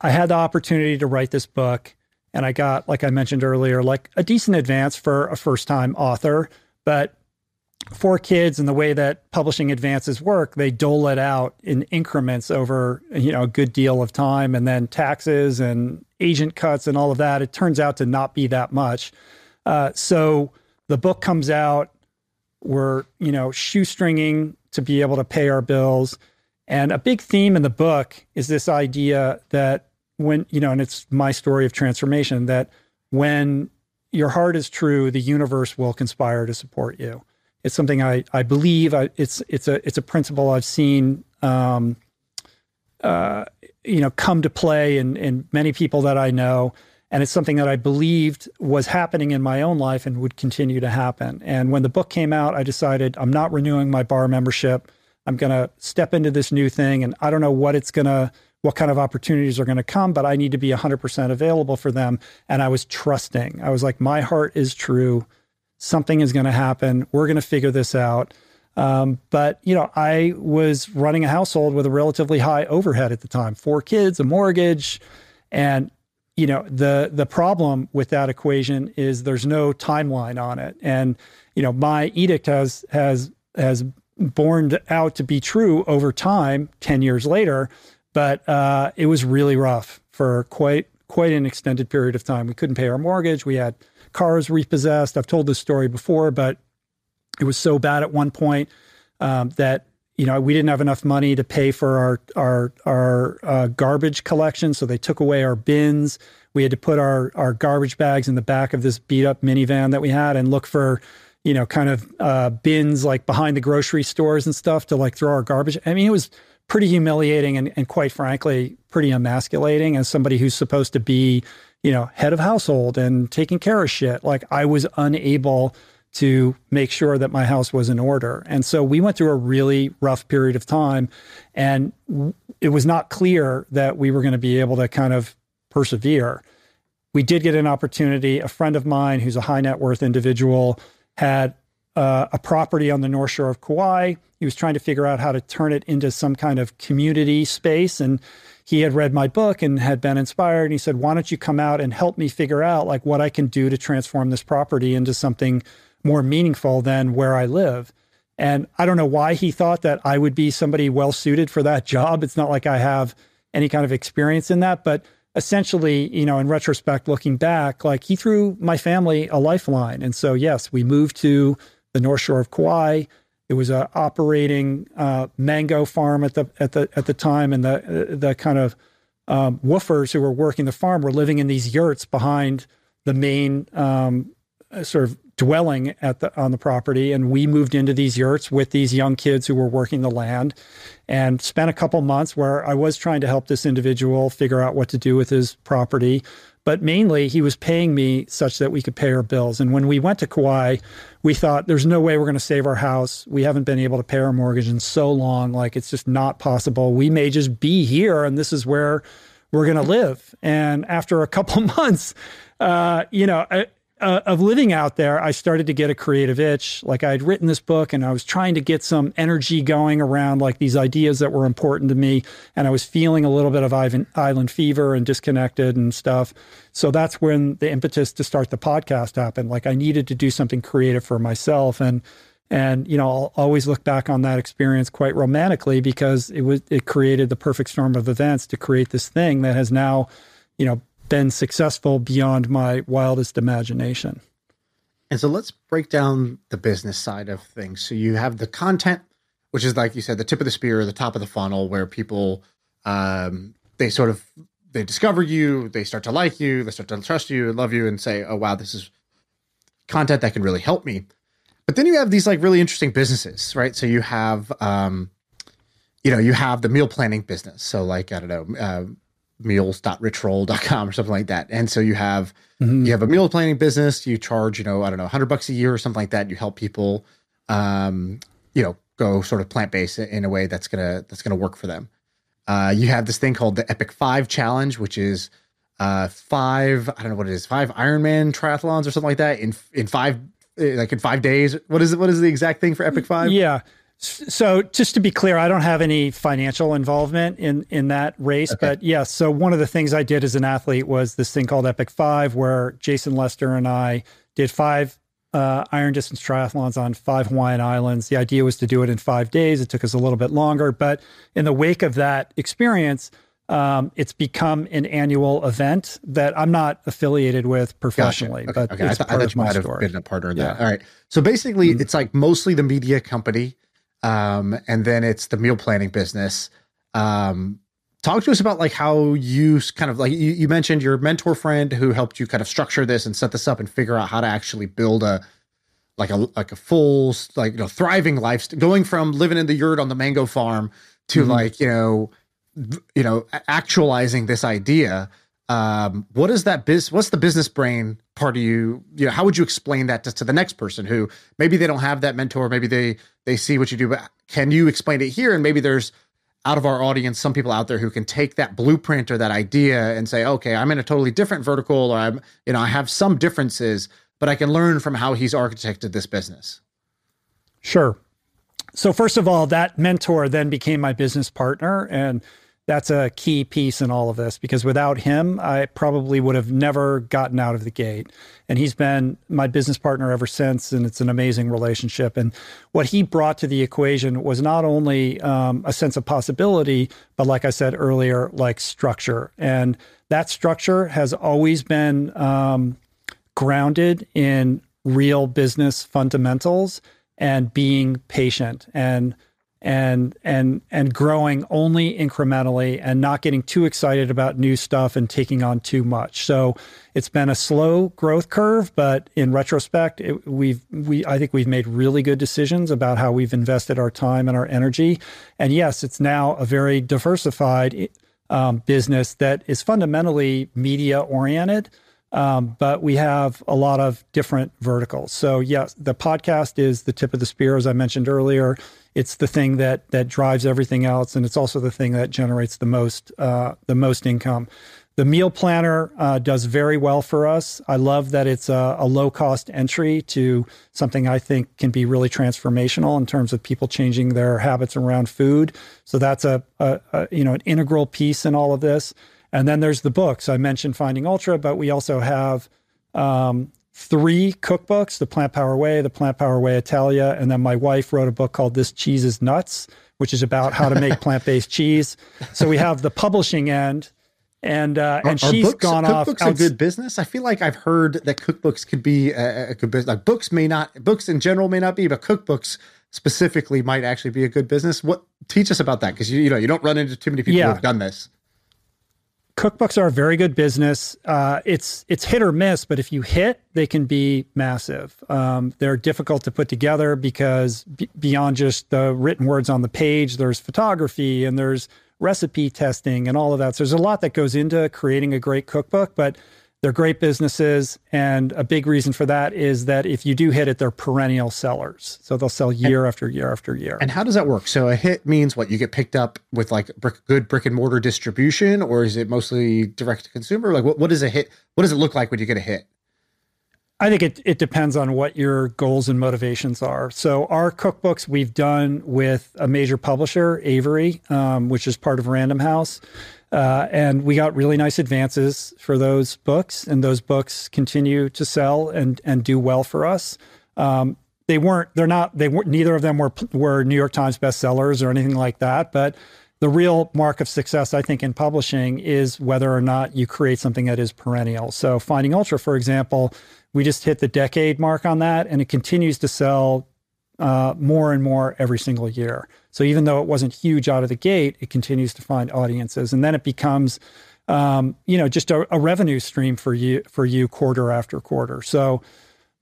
I had the opportunity to write this book and I got, like I mentioned earlier, like a decent advance for a first time author. But for kids and the way that publishing advances work, they dole it out in increments over you know a good deal of time, and then taxes and agent cuts and all of that. It turns out to not be that much. Uh, so the book comes out, we're you know shoestringing to be able to pay our bills, and a big theme in the book is this idea that when you know and it's my story of transformation that when your heart is true the universe will conspire to support you. It's something i i believe. I, it's it's a it's a principle i've seen um, uh, you know come to play in in many people that i know. And it's something that i believed was happening in my own life and would continue to happen. And when the book came out i decided i'm not renewing my bar membership. I'm going to step into this new thing and i don't know what it's going to what kind of opportunities are going to come, but I need to be 100% available for them. And I was trusting. I was like, my heart is true. Something is going to happen. We're going to figure this out. Um, but you know, I was running a household with a relatively high overhead at the time, four kids, a mortgage, and you know the the problem with that equation is there's no timeline on it. And you know, my edict has has has borne out to be true over time. Ten years later, but uh, it was really rough for quite quite an extended period of time. We couldn't pay our mortgage. We had cars repossessed. I've told this story before, but It was so bad at one point um, that you know we didn't have enough money to pay for our our our uh, garbage collection, so they took away our bins. We had to put our our garbage bags in the back of this beat up minivan that we had and look for you know kind of uh, bins like behind the grocery stores and stuff to like throw our garbage. I mean, it was pretty humiliating and, and quite frankly pretty emasculating as somebody who's supposed to be you know head of household and taking care of shit. Like I was unable to make sure that my house was in order. And so we went through a really rough period of time. And it was not clear that we were going to be able to kind of persevere. We did get an opportunity. A friend of mine who's a high net worth individual had uh, a property on the north shore of Kauai. He was trying to figure out how to turn it into some kind of community space. And he had read my book and had been inspired. And he said, Why don't you come out and help me figure out like what I can do to transform this property into something more meaningful than where I live. And I don't know why he thought that I would be somebody well suited for that job. It's not like I have any kind of experience in that, but essentially, you know, in retrospect, looking back, like he threw my family a lifeline. And so, yes, we moved to the North Shore of Kauai. It was a operating uh, mango farm at the at the at the time, and the the kind of um, WWOOFers who were working the farm were living in these yurts behind the main um, sort of dwelling at the on the property and we moved into these yurts with these young kids who were working the land and spent a couple months where I was trying to help this individual figure out what to do with his property but mainly he was paying me such that we could pay our bills. And when we went to Kauai we thought there's no way we're going to save our house. We haven't been able to pay our mortgage in so long. Like it's just not possible. We may just be here and this is where we're going to live. And after a couple months uh, you know, uh, of living out there, I started to get a creative itch. Like I had written this book and I was trying to get some energy going around like these ideas that were important to me. And I was feeling a little bit of island fever and disconnected and stuff. So that's when the impetus to start the podcast happened. Like I needed to do something creative for myself. And, and, you know, I'll always look back on that experience quite romantically because it was, it created the perfect storm of events to create this thing that has now, you know, been successful beyond my wildest imagination.
And so let's break down the business side of things. So you have the content, which is like you said, the tip of the spear, the top of the funnel, where people um, they sort of they discover you, they start to like you, they start to trust you, and love you, and say, "Oh wow, this is content that can really help me." But then you have these like really interesting businesses, right? So you have, um, you know, you have the meal planning business. So like I don't know, uh, meals.richroll.com or something like that. And so you have mm-hmm. you have a meal planning business, you charge, you know, I don't know, 100 bucks a year or something like that. You help people um, you know, go sort of plant-based in a way that's going to that's going to work for them. Uh, you have this thing called the Epic 5 challenge, which is uh, five, I don't know what it is, five Ironman triathlons or something like that in in 5 like in 5 days. What is it what is the exact thing for Epic 5?
Yeah. So just to be clear, I don't have any financial involvement in in that race, okay. but yes. Yeah, so one of the things I did as an athlete was this thing called Epic Five, where Jason Lester and I did five uh, iron distance triathlons on five Hawaiian islands. The idea was to do it in five days. It took us a little bit longer, but in the wake of that experience, um, it's become an annual event that I'm not affiliated with professionally, gotcha. okay. but okay. it's I, th- part I thought you might
have been a partner in yeah. that. All right. So basically, mm-hmm. it's like mostly the media company um, and then it's the meal planning business. Um, talk to us about like how you kind of like you, you, mentioned your mentor friend who helped you kind of structure this and set this up and figure out how to actually build a like a like a full like you know thriving life going from living in the yurt on the mango farm to mm-hmm. like you know you know actualizing this idea um, what is that biz what's the business brain part of you? You know how would you explain that to, to, the next person who maybe they don't have that mentor maybe they they see what you do but can you explain it here? And maybe there's out of our audience some people out there who can take that blueprint or that idea and say okay i'm in a totally different vertical or i'm you know i have some differences but i can learn from how he's architected this business.
Sure. So first of all that mentor then became my business partner and that's a key piece in all of this because without him, I probably would have never gotten out of the gate. And he's been my business partner ever since, and it's an amazing relationship. And what he brought to the equation was not only um, a sense of possibility, but like I said earlier, like structure. And that structure has always been um, grounded in real business fundamentals and being patient and and and and growing only incrementally and not getting too excited about new stuff and taking on too much. So it's been a slow growth curve, but in retrospect, it, we've we I think we've made really good decisions about how we've invested our time and our energy. And yes, it's now a very diversified um, business that is fundamentally media oriented. Um, but we have a lot of different verticals. So yes, the podcast is the tip of the spear, as I mentioned earlier. It's the thing that that drives everything else, and it's also the thing that generates the most uh, the most income. The meal planner uh, does very well for us. I love that it's a, a, low cost entry to something I think can be really transformational in terms of people changing their habits around food. So that's a, a, a you know an integral piece in all of this. And then there's the books. I mentioned Finding Ultra, but we also have um, three cookbooks the Plant Power Way, the Plant Power Way Italia, and then my wife wrote a book called This Cheese is Nuts, which is about how to make plant based cheese. So we have the publishing end. And uh, and
are,
she's
books,
gone
cookbooks
off.
Cookbooks a good business. I feel like I've heard that cookbooks could be a, a good business. Like books may not, books in general may not be, but cookbooks specifically might actually be a good business. What teach us about that? Because you you know you don't run into too many people yeah. who have done this
cookbooks are a very good business. Uh, it's it's hit or miss, but if you hit, they can be massive. Um, they're difficult to put together because b- beyond just the written words on the page, there's photography and there's recipe testing and all of that. So there's a lot that goes into creating a great cookbook, but they're great businesses. And a big reason for that is that if you do hit it, they're perennial sellers. So they'll sell year and, after year after year.
And how does that work? So a hit means what? You get picked up with like brick, good brick and mortar distribution, or is it mostly direct to consumer? Like what, what is a hit? What does it look like when you get a hit?
I think it, it depends on what your goals and motivations are. So, our cookbooks we've done with a major publisher, Avery, um, which is part of Random House. Uh, and we got really nice advances for those books, and those books continue to sell and and do well for us. Um, they weren't, they're not, they weren't, neither of them were were New York Times bestsellers or anything like that. But the real mark of success, I think, in publishing is whether or not you create something that is perennial. So, Finding Ultra, for example, we just hit the decade mark on that, and it continues to sell uh, more and more every single year. So even though it wasn't huge out of the gate, it continues to find audiences, and then it becomes, um, you know, just a, a, revenue stream for you for you quarter after quarter. So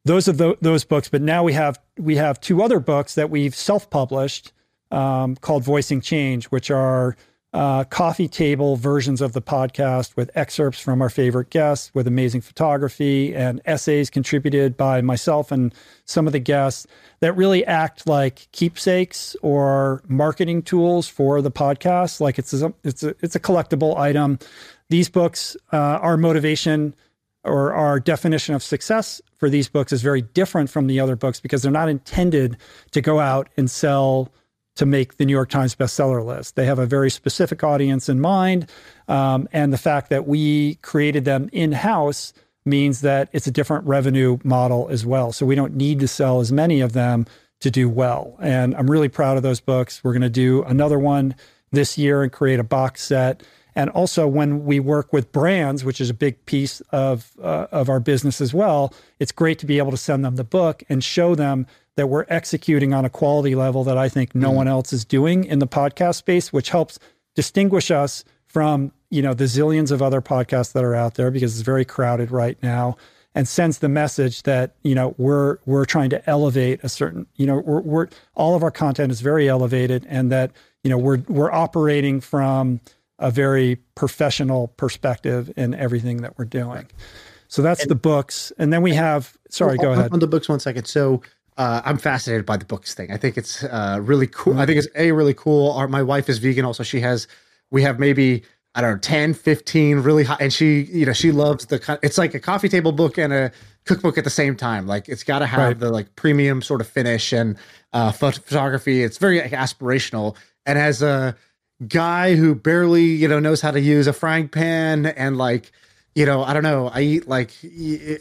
those are the, those books. But now we have we have two other books that we've self published um, called Voicing Change, which are uh, coffee table versions of the podcast with excerpts from our favorite guests, with amazing photography and essays contributed by myself and some of the guests that really act like keepsakes or marketing tools for the podcast. Like it's a, it's a, it's a collectible item. These books, uh, our motivation or our definition of success for these books is very different from the other books because they're not intended to go out and sell to make the New York Times bestseller list. They have a very specific audience in mind. Um, and the fact that we created them in house means that it's a different revenue model as well. So we don't need to sell as many of them to do well. And I'm really proud of those books. We're going to do another one this year and create a box set. And also, when we work with brands, which is a big piece of uh, of our business as well, it's great to be able to send them the book and show them that we're executing on a quality level that I think no mm. one else is doing in the podcast space, which helps distinguish us from you know the zillions of other podcasts that are out there because it's very crowded right now and sends the message that you know we're we're trying to elevate a certain you know we're, we're all of our content is very elevated and that you know we're we're operating from a very professional perspective in everything that we're doing. So that's and, the books. And then we have sorry go ahead.
on the books one second. So uh, I'm fascinated by the books thing. I think it's uh, really cool. I think it's a really cool. Our, my wife is vegan, also. She has, we have maybe I don't know, 10, 15 really high, and she, you know, she loves the. It's like a coffee table book and a cookbook at the same time. Like it's got to have right. the like premium sort of finish and uh, photography. It's very like, aspirational. And as a guy who barely, you know, knows how to use a frying pan and like, you know, I don't know, I eat like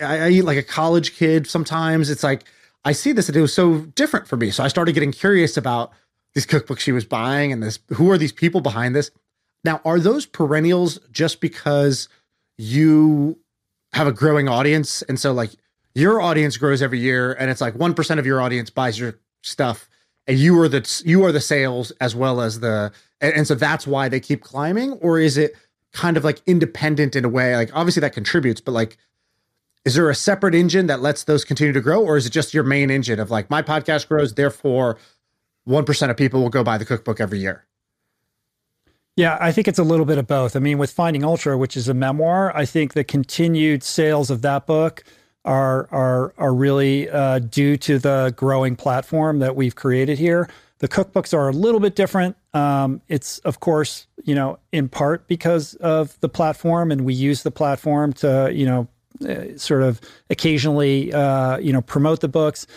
I eat like a college kid sometimes. It's like I see this and it was so different for me. So I started getting curious about these cookbooks she was buying and this who are these people behind this. Now, are those perennials just because you have a growing audience and so like your audience grows every year and it's like 1% of your audience buys your stuff and you are the you are the sales as well as the and, and, so that's why they keep climbing or is it kind of like independent in a way like obviously that contributes but like is there a separate engine that lets those continue to grow or is it just your main engine of like my podcast grows therefore 1% of people will go buy the cookbook every year
yeah, I think it's a little bit of both. I mean, with Finding Ultra, which is a memoir, I think the continued sales of that book are are are really uh, due to the growing platform that we've created here. The cookbooks are a little bit different. Um, it's of course, you know, in part because of the platform, and we use the platform to, you know, uh, sort of occasionally, uh, you know, promote the books.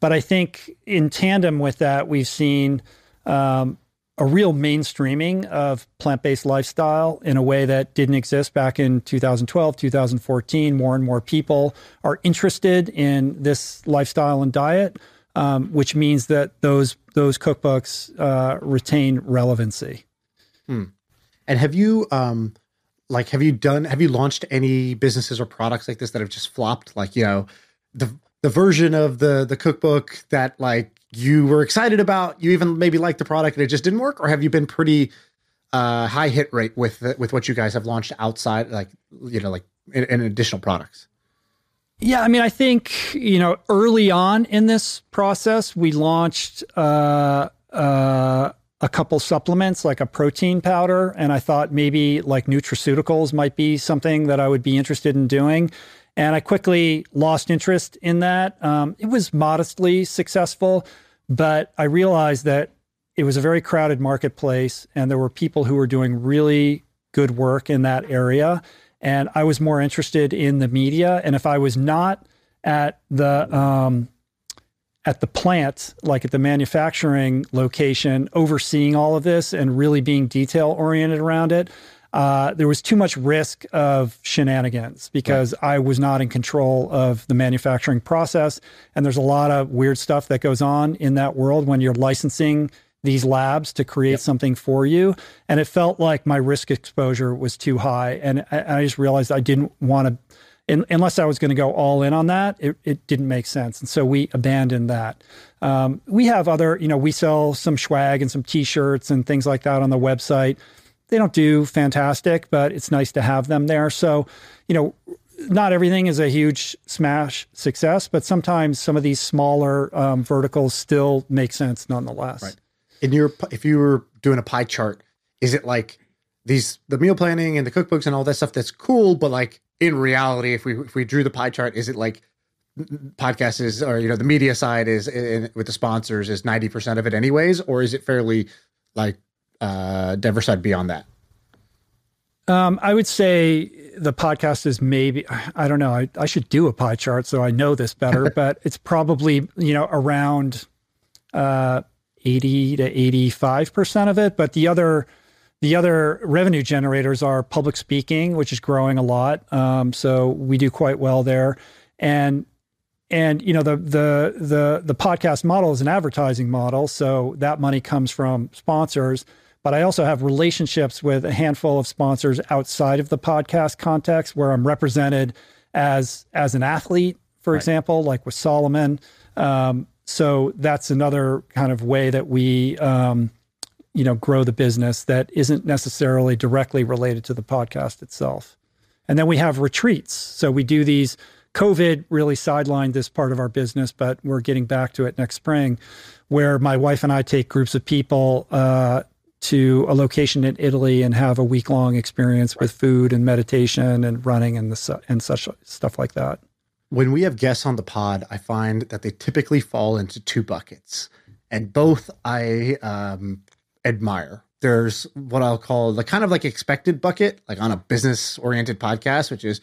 But I think in tandem with that, we've seen um, a real mainstreaming of plant-based lifestyle in a way that didn't exist back in 2012 2014 more and more people are interested in this lifestyle and diet um, which means that those those cookbooks uh, retain relevancy
hmm. and have you um, like have you done have you launched any businesses or products like this that have just flopped like you know the the version of the the cookbook that like you were excited about, you even maybe liked the product and it just didn't work, or have you been pretty uh, high hit rate with with what you guys have launched outside, like you know, like in, in additional products?
Yeah, I mean, I think you know, early on in this process, we launched uh, uh, a couple supplements, like a protein powder, and I thought maybe like nutraceuticals might be something that I would be interested in doing. And I quickly lost interest in that. Um, it was modestly successful, but I realized that it was a very crowded marketplace and there were people who were doing really good work in that area. And I was more interested in the media. And if I was not at the, um, at the plant, like at the manufacturing location, overseeing all of this and really being detail oriented around it, uh, there was too much risk of shenanigans because right. I was not in control of the manufacturing process. And there's a lot of weird stuff that goes on in that world when you're licensing these labs to create yep. something for you. And it felt like my risk exposure was too high. And I, I just realized I didn't want to, in, unless I was going to go all in on that, it, it, didn't make sense. And so we abandoned that. Um, we have other, you know, we sell some swag and some t shirts and things like that on the website they don't do fantastic, but it's nice to have them there. So, you know, not everything is a huge smash success, but sometimes some of these smaller um, verticals still make sense nonetheless.
Right. In your, if you were doing a pie chart, is it like these the meal planning and the cookbooks and all that stuff that's cool, but like in reality, if we if we drew the pie chart, is it like podcast is or you know the media side is in, with the sponsors is ninety percent of it anyways, or is it fairly like uh, diversified beyond that?
Um, I would say the podcast is maybe I don't know. I, I should do a pie chart so I know this better, but it's probably you know around uh, eighty to eighty five percent of it. But the other the other revenue generators are public speaking, which is growing a lot. Um, so we do quite well there, and and you know the the the the podcast model is an advertising model, so that money comes from sponsors but I also have relationships with a handful of sponsors outside of the podcast context where I'm represented as as an athlete, for right. example, like with Salomon. Um, so that's another kind of way that we um, you know grow the business that isn't necessarily directly related to the podcast itself. And then we have retreats. So we do these COVID really sidelined this part of our business, but we're getting back to it next spring, where my wife and I take groups of people uh, to a location in Italy and have a week long experience with food and meditation and running and the and such stuff like that.
When we have guests on the pod, I find that they typically fall into two buckets, and both I um, admire. There's what I'll call the kind of like expected bucket, like on a business oriented podcast, which is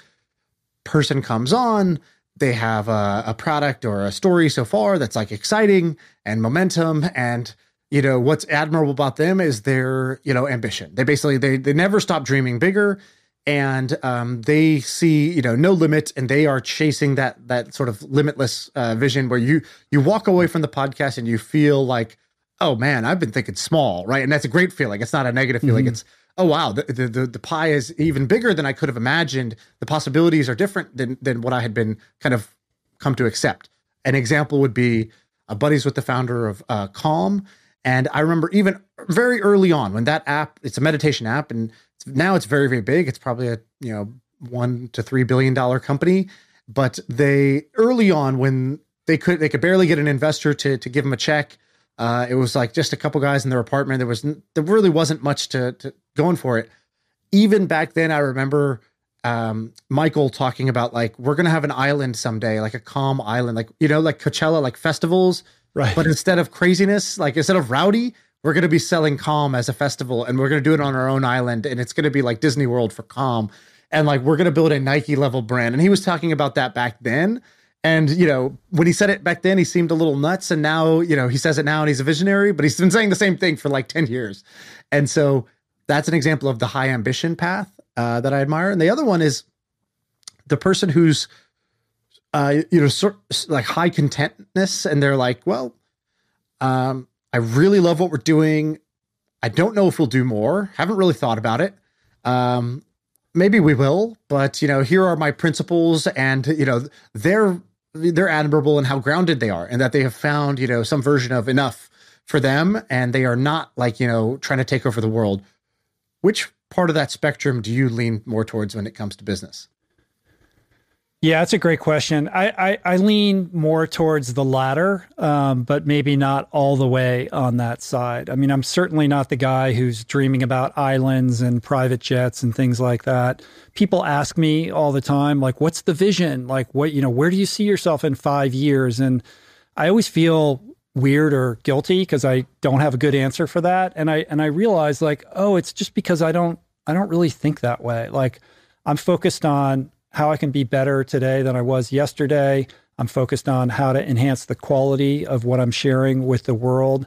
person comes on, they have a, a product or a story so far that's like exciting and momentum and you know what's admirable about them is their you know ambition they basically they they never stop dreaming bigger and um, they see you know no limit and they are chasing that that sort of limitless uh, vision where you you walk away from the podcast and you feel like oh man i've been thinking small right and that's a great feeling it's not a negative feeling mm-hmm. it's oh wow the, the, the pie is even bigger than i could have imagined the possibilities are different than than what i had been kind of come to accept an example would be uh, buddies with the founder of uh, Calm. And I remember even very early on when that app, it's a meditation app, and now it's very, very big. It's probably a you know one to three billion dollar company. But they early on when they could they could barely get an investor to to give them a check. Uh, it was like just a couple guys in their apartment. There was there really wasn't much to, to going for it. Even back then, I remember um, Michael talking about like we're gonna have an island someday, like a calm island, like you know, like Coachella, like festivals.
Right.
But instead of craziness, like instead of rowdy, we're gonna be selling calm as a festival, and we're gonna do it on our own island, and it's gonna be like Disney World for calm, and like we're gonna build a Nike level brand. And he was talking about that back then. And you know, when he said it back then, he seemed a little nuts, and now you know he says it now, and he's a visionary. But he's been saying the same thing for like ten years, and so that's an example of the high ambition path uh, that I admire. And the other one is the person who's, uh, you know, sort like high contentness, and they're like, well, um, I really love what we're doing. I don't know if we'll do more. Haven't really thought about it. Um, maybe we will, but you know, here are my principles, and you know, they're they're admirable in how grounded they are, and that they have found you know some version of enough for them, and they are not like you know trying to take over the world. Which part of that spectrum do you lean more towards when it comes to business?
Yeah, that's a great question. I, I, I lean more towards the latter, um, but maybe not all the way on that side. I mean, I'm certainly not the guy who's dreaming about islands and private jets and things like that. People ask me all the time, like, what's the vision? Like, what, you know, where do you see yourself in five years? And I always feel weird or guilty because I don't have a good answer for that. And I, and I realize like, oh, it's just because I don't, I don't really think that way. Like, I'm focused on how I can be better today than I was yesterday. I'm focused on how to enhance the quality of what I'm sharing with the world.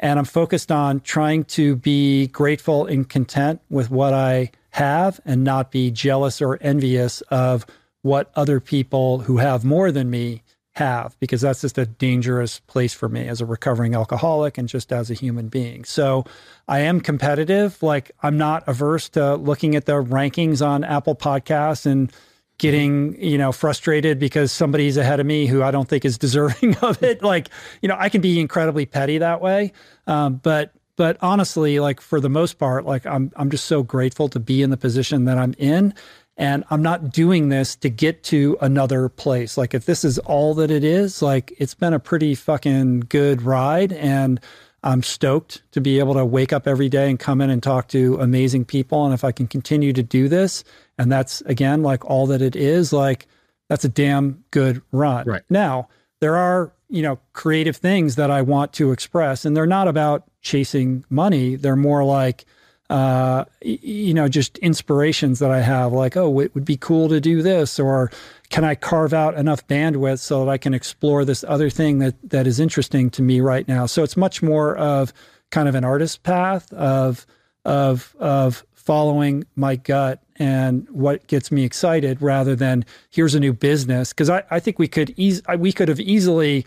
And I'm focused on trying to be grateful and content with what I have and not be jealous or envious of what other people who have more than me have, because that's just a dangerous place for me as a recovering alcoholic and just as a human being. So I am competitive. Like I'm not averse to looking at the rankings on Apple Podcasts and getting you know frustrated because somebody's ahead of me who I don't think is deserving of it. Like you know, I can be incredibly petty that way, um, but but honestly, like for the most part, like I'm I'm just so grateful to be in the position that I'm in. And I'm not doing this to get to another place. Like, if this is all that it is, like, it's been a pretty fucking good ride. And I'm stoked to be able to wake up every day and come in and talk to amazing people. And if I can continue to do this, and that's again like all that it is like that's a damn good run.
Right.
Now there are you know creative things that i want to express and they're not about chasing money. They're more like uh, you know just inspirations that i have like oh it would be cool to do this or can i carve out enough bandwidth so that i can explore this other thing that that is interesting to me right now? So it's much more of kind of an artist path of of of following my gut and what gets me excited rather than here's a new business. Because I, I think we could eas- we could have easily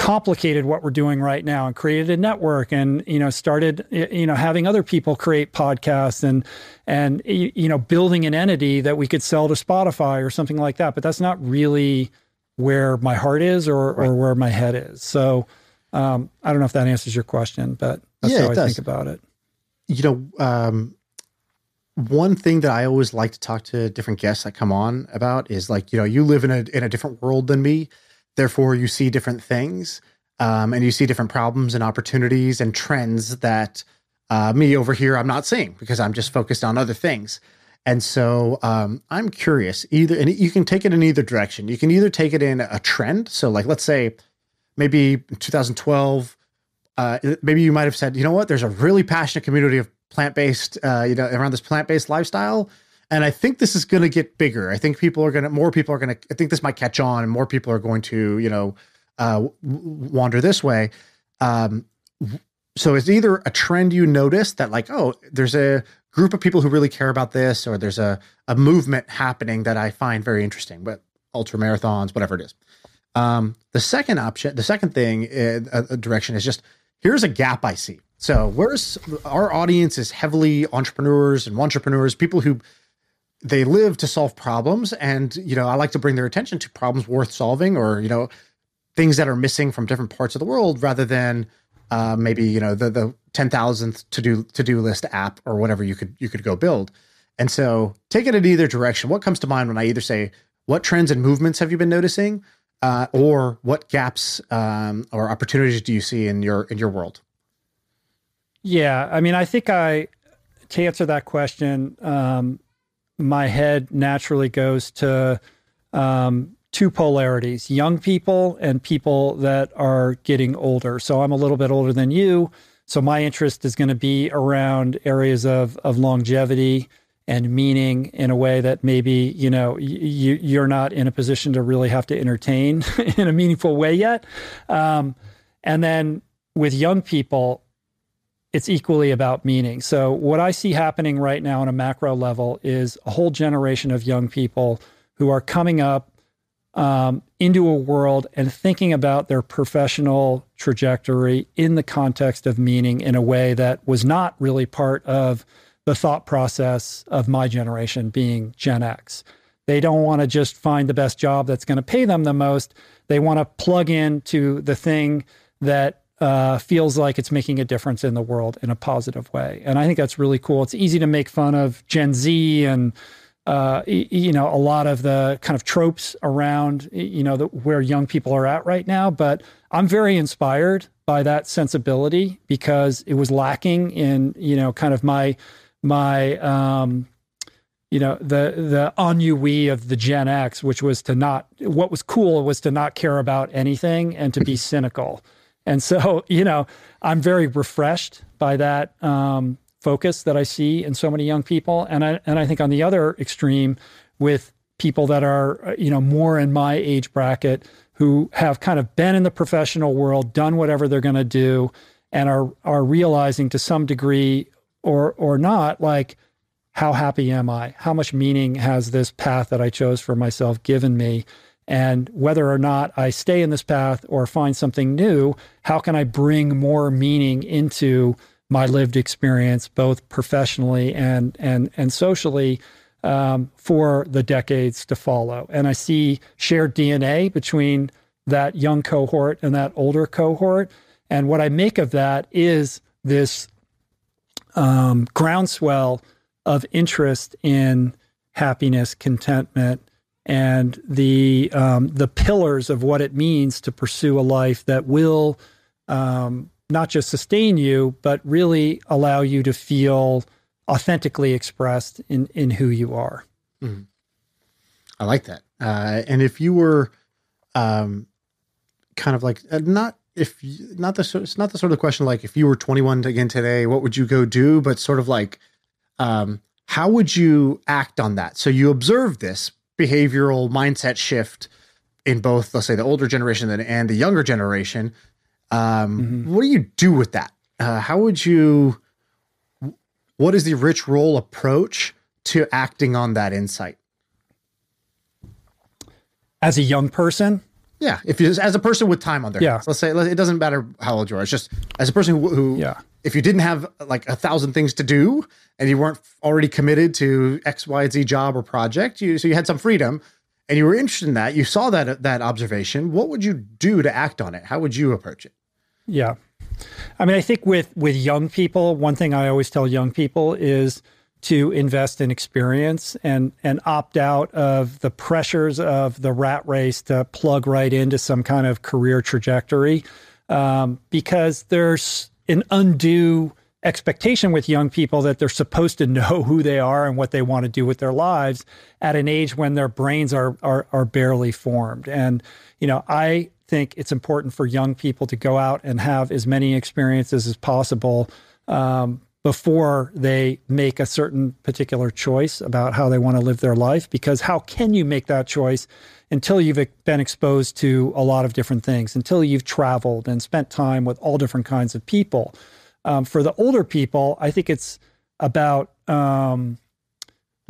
complicated what we're doing right now and created a network and you know started you know having other people create podcasts and and you know building an entity that we could sell to Spotify or something like that but that's not really where my heart is or right. or where my head is so um, I don't know if that answers your question but that's yeah, how I does. think about it
you know um, one thing that I always like to talk to different guests that come on about is like, you know, you live in a in a different world than me, therefore you see different things, um, and you see different problems and opportunities and trends that uh, me over here I'm not seeing because I'm just focused on other things. And so um, I'm curious either, and you can take it in either direction. You can either take it in a trend. So, like, let's say maybe 2012, uh, maybe you might have said, you know what, there's a really passionate community of plant based, uh, you know, around this plant based lifestyle. And I think this is going to get bigger. I think people are going to, more people are going to, I think this might catch on and more people are going to, you know, uh, wander this way. Um, so it's either a trend you notice that like, oh, there's a group of people who really care about this, or there's a, a movement happening that I find very interesting, but ultra marathons, whatever it is. Um, the second option, the second thing, uh, direction is just here's a gap I see. So where's our audience is heavily entrepreneurs and entrepreneurs, people who they live to solve problems. And, you know, I like to bring their attention to problems worth solving or, you know, things that are missing from different parts of the world rather than uh, maybe you know the the ten thousandth to do to do list app or whatever you could you could go build. And so take it in either direction. What comes to mind when I either say what trends and movements have you been noticing, uh, or what gaps um, or opportunities do you see in your in your world?
Yeah, I mean, I think I to answer that question, um, my head naturally goes to um, two polarities: young people and people that are getting older. So I'm a little bit older than you, so my interest is going to be around areas of of longevity and meaning in a way that maybe you know you you're not in a position to really have to entertain in a meaningful way yet. Um, and then with young people, it's equally about meaning. So, what I see happening right now on a macro level is a whole generation of young people who are coming up um, into a world and thinking about their professional trajectory in the context of meaning in a way that was not really part of the thought process of my generation being Gen X. They don't want to just find the best job that's going to pay them the most. They want to plug into the thing that uh, feels like it's making a difference in the world in a positive way. And I think that's really cool. It's easy to make fun of Gen Z and uh, you know a lot of the kind of tropes around you know the, where young people are at right now. But I'm very inspired by that sensibility because it was lacking in you know kind of my my um, you know the the ennui of the Gen X, which was to not what was cool was to not care about anything and to be cynical. And so, you know, I'm very refreshed by that um, focus that I see in so many young people. And I and I think on the other extreme, with people that are uh, you know more in my age bracket who have kind of been in the professional world, done whatever they're going to do, and are are realizing to some degree or or not like how happy am I? How much meaning has this path that I chose for myself given me? And whether or not I stay in this path or find something new, how can I bring more meaning into my lived experience, both professionally and and and socially, um, for the decades to follow? And I see shared DNA between that young cohort and that older cohort. And what I make of that is this um, groundswell of interest in happiness, contentment, and the um, the pillars of what it means to pursue a life that will um, not just sustain you, but really allow you to feel authentically expressed in in who you are. Mm.
I like that. Uh, and if you were um, kind of like uh, not if not the it's not the sort of question like if you were 21 again today, what would you go do? But sort of like um, how would you act on that? So you observe this behavioral mindset shift in both, let's say, the older generation and the younger generation. Um, mm-hmm. What do you do with that? Uh, how would you? What is the Rich Roll approach to acting on that insight?
As a young person,
yeah. If you as a person with time on their yeah. hands, let's say it doesn't matter how old you are. It's just as a person who, who yeah. If you didn't have like a thousand things to do and you weren't already committed to X, Y, Z job or project, you so you had some freedom and you were interested in that. You saw that that observation. What would you do to act on it? How would you approach it?
Yeah. I mean, I think with with young people, one thing I always tell young people is to invest in experience and and opt out of the pressures of the rat race to plug right into some kind of career trajectory um, because there's an undue expectation with young people that they're supposed to know who they are and what they want to do with their lives at an age when their brains are are, are barely formed. And you know i think it's important for young people to go out and have as many experiences as possible um, before they make a certain particular choice about how they want to live their life. Because how can you make that choice until you've been exposed to a lot of different things, until you've traveled and spent time with all different kinds of people? Um, for the older people, I think it's about um,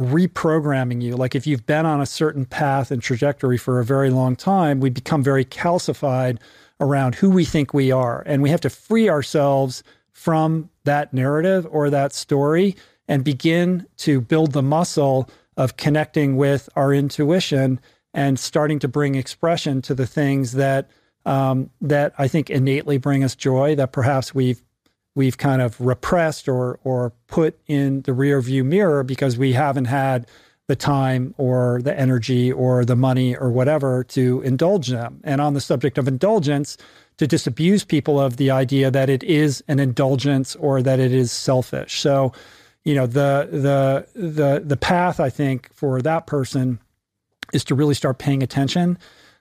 reprogramming you. Like if you've been on a certain path and trajectory for a very long time, we become very calcified around who we think we are. And we have to free ourselves from that narrative or that story and begin to build the muscle of connecting with our intuition and starting to bring expression to the things that um, that I think innately bring us joy that perhaps we've we've kind of repressed or or put in the rear view mirror because we haven't had the time or the energy or the money or whatever to indulge them. And on the subject of indulgence, to disabuse people of the idea that it is an indulgence or that it is selfish. So, you know, the the the the path I think for that person is to really start paying attention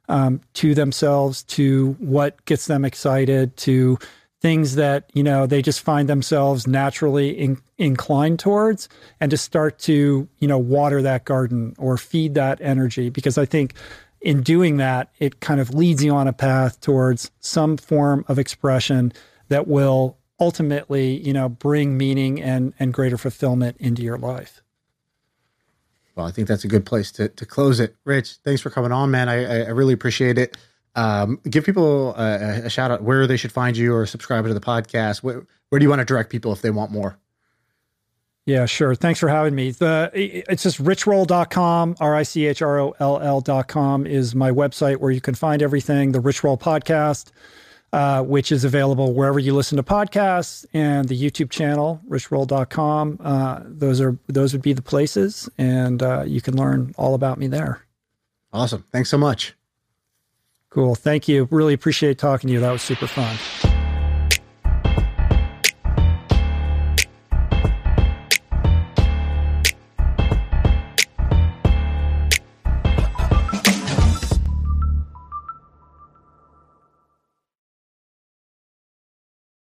um, to themselves, to what gets them excited, to things that you know they just find themselves naturally in, inclined towards, and to start to you know water that garden or feed that energy. Because I think in doing that, it kind of leads you on a path towards some form of expression that will ultimately you know bring meaning and and greater fulfillment into your life.
Well, I think that's a good place to, to close it. Rich, thanks for coming on, man. I, I really appreciate it. Um, give people a, a, shout out where they should find you or subscribe to the podcast. Where, where do you want to direct people if they want more?
Yeah, sure. Thanks for having me. The it's just richroll.com, R I C H R O L L.com is my website where you can find everything. The Rich Roll podcast uh, which is available wherever you listen to podcasts and the YouTube channel, richroll.com. Uh, those are those would be the places, and uh, you can learn all about me there.
Awesome. Thanks so much.
Cool. Thank you. Really appreciate talking to you. That was super fun.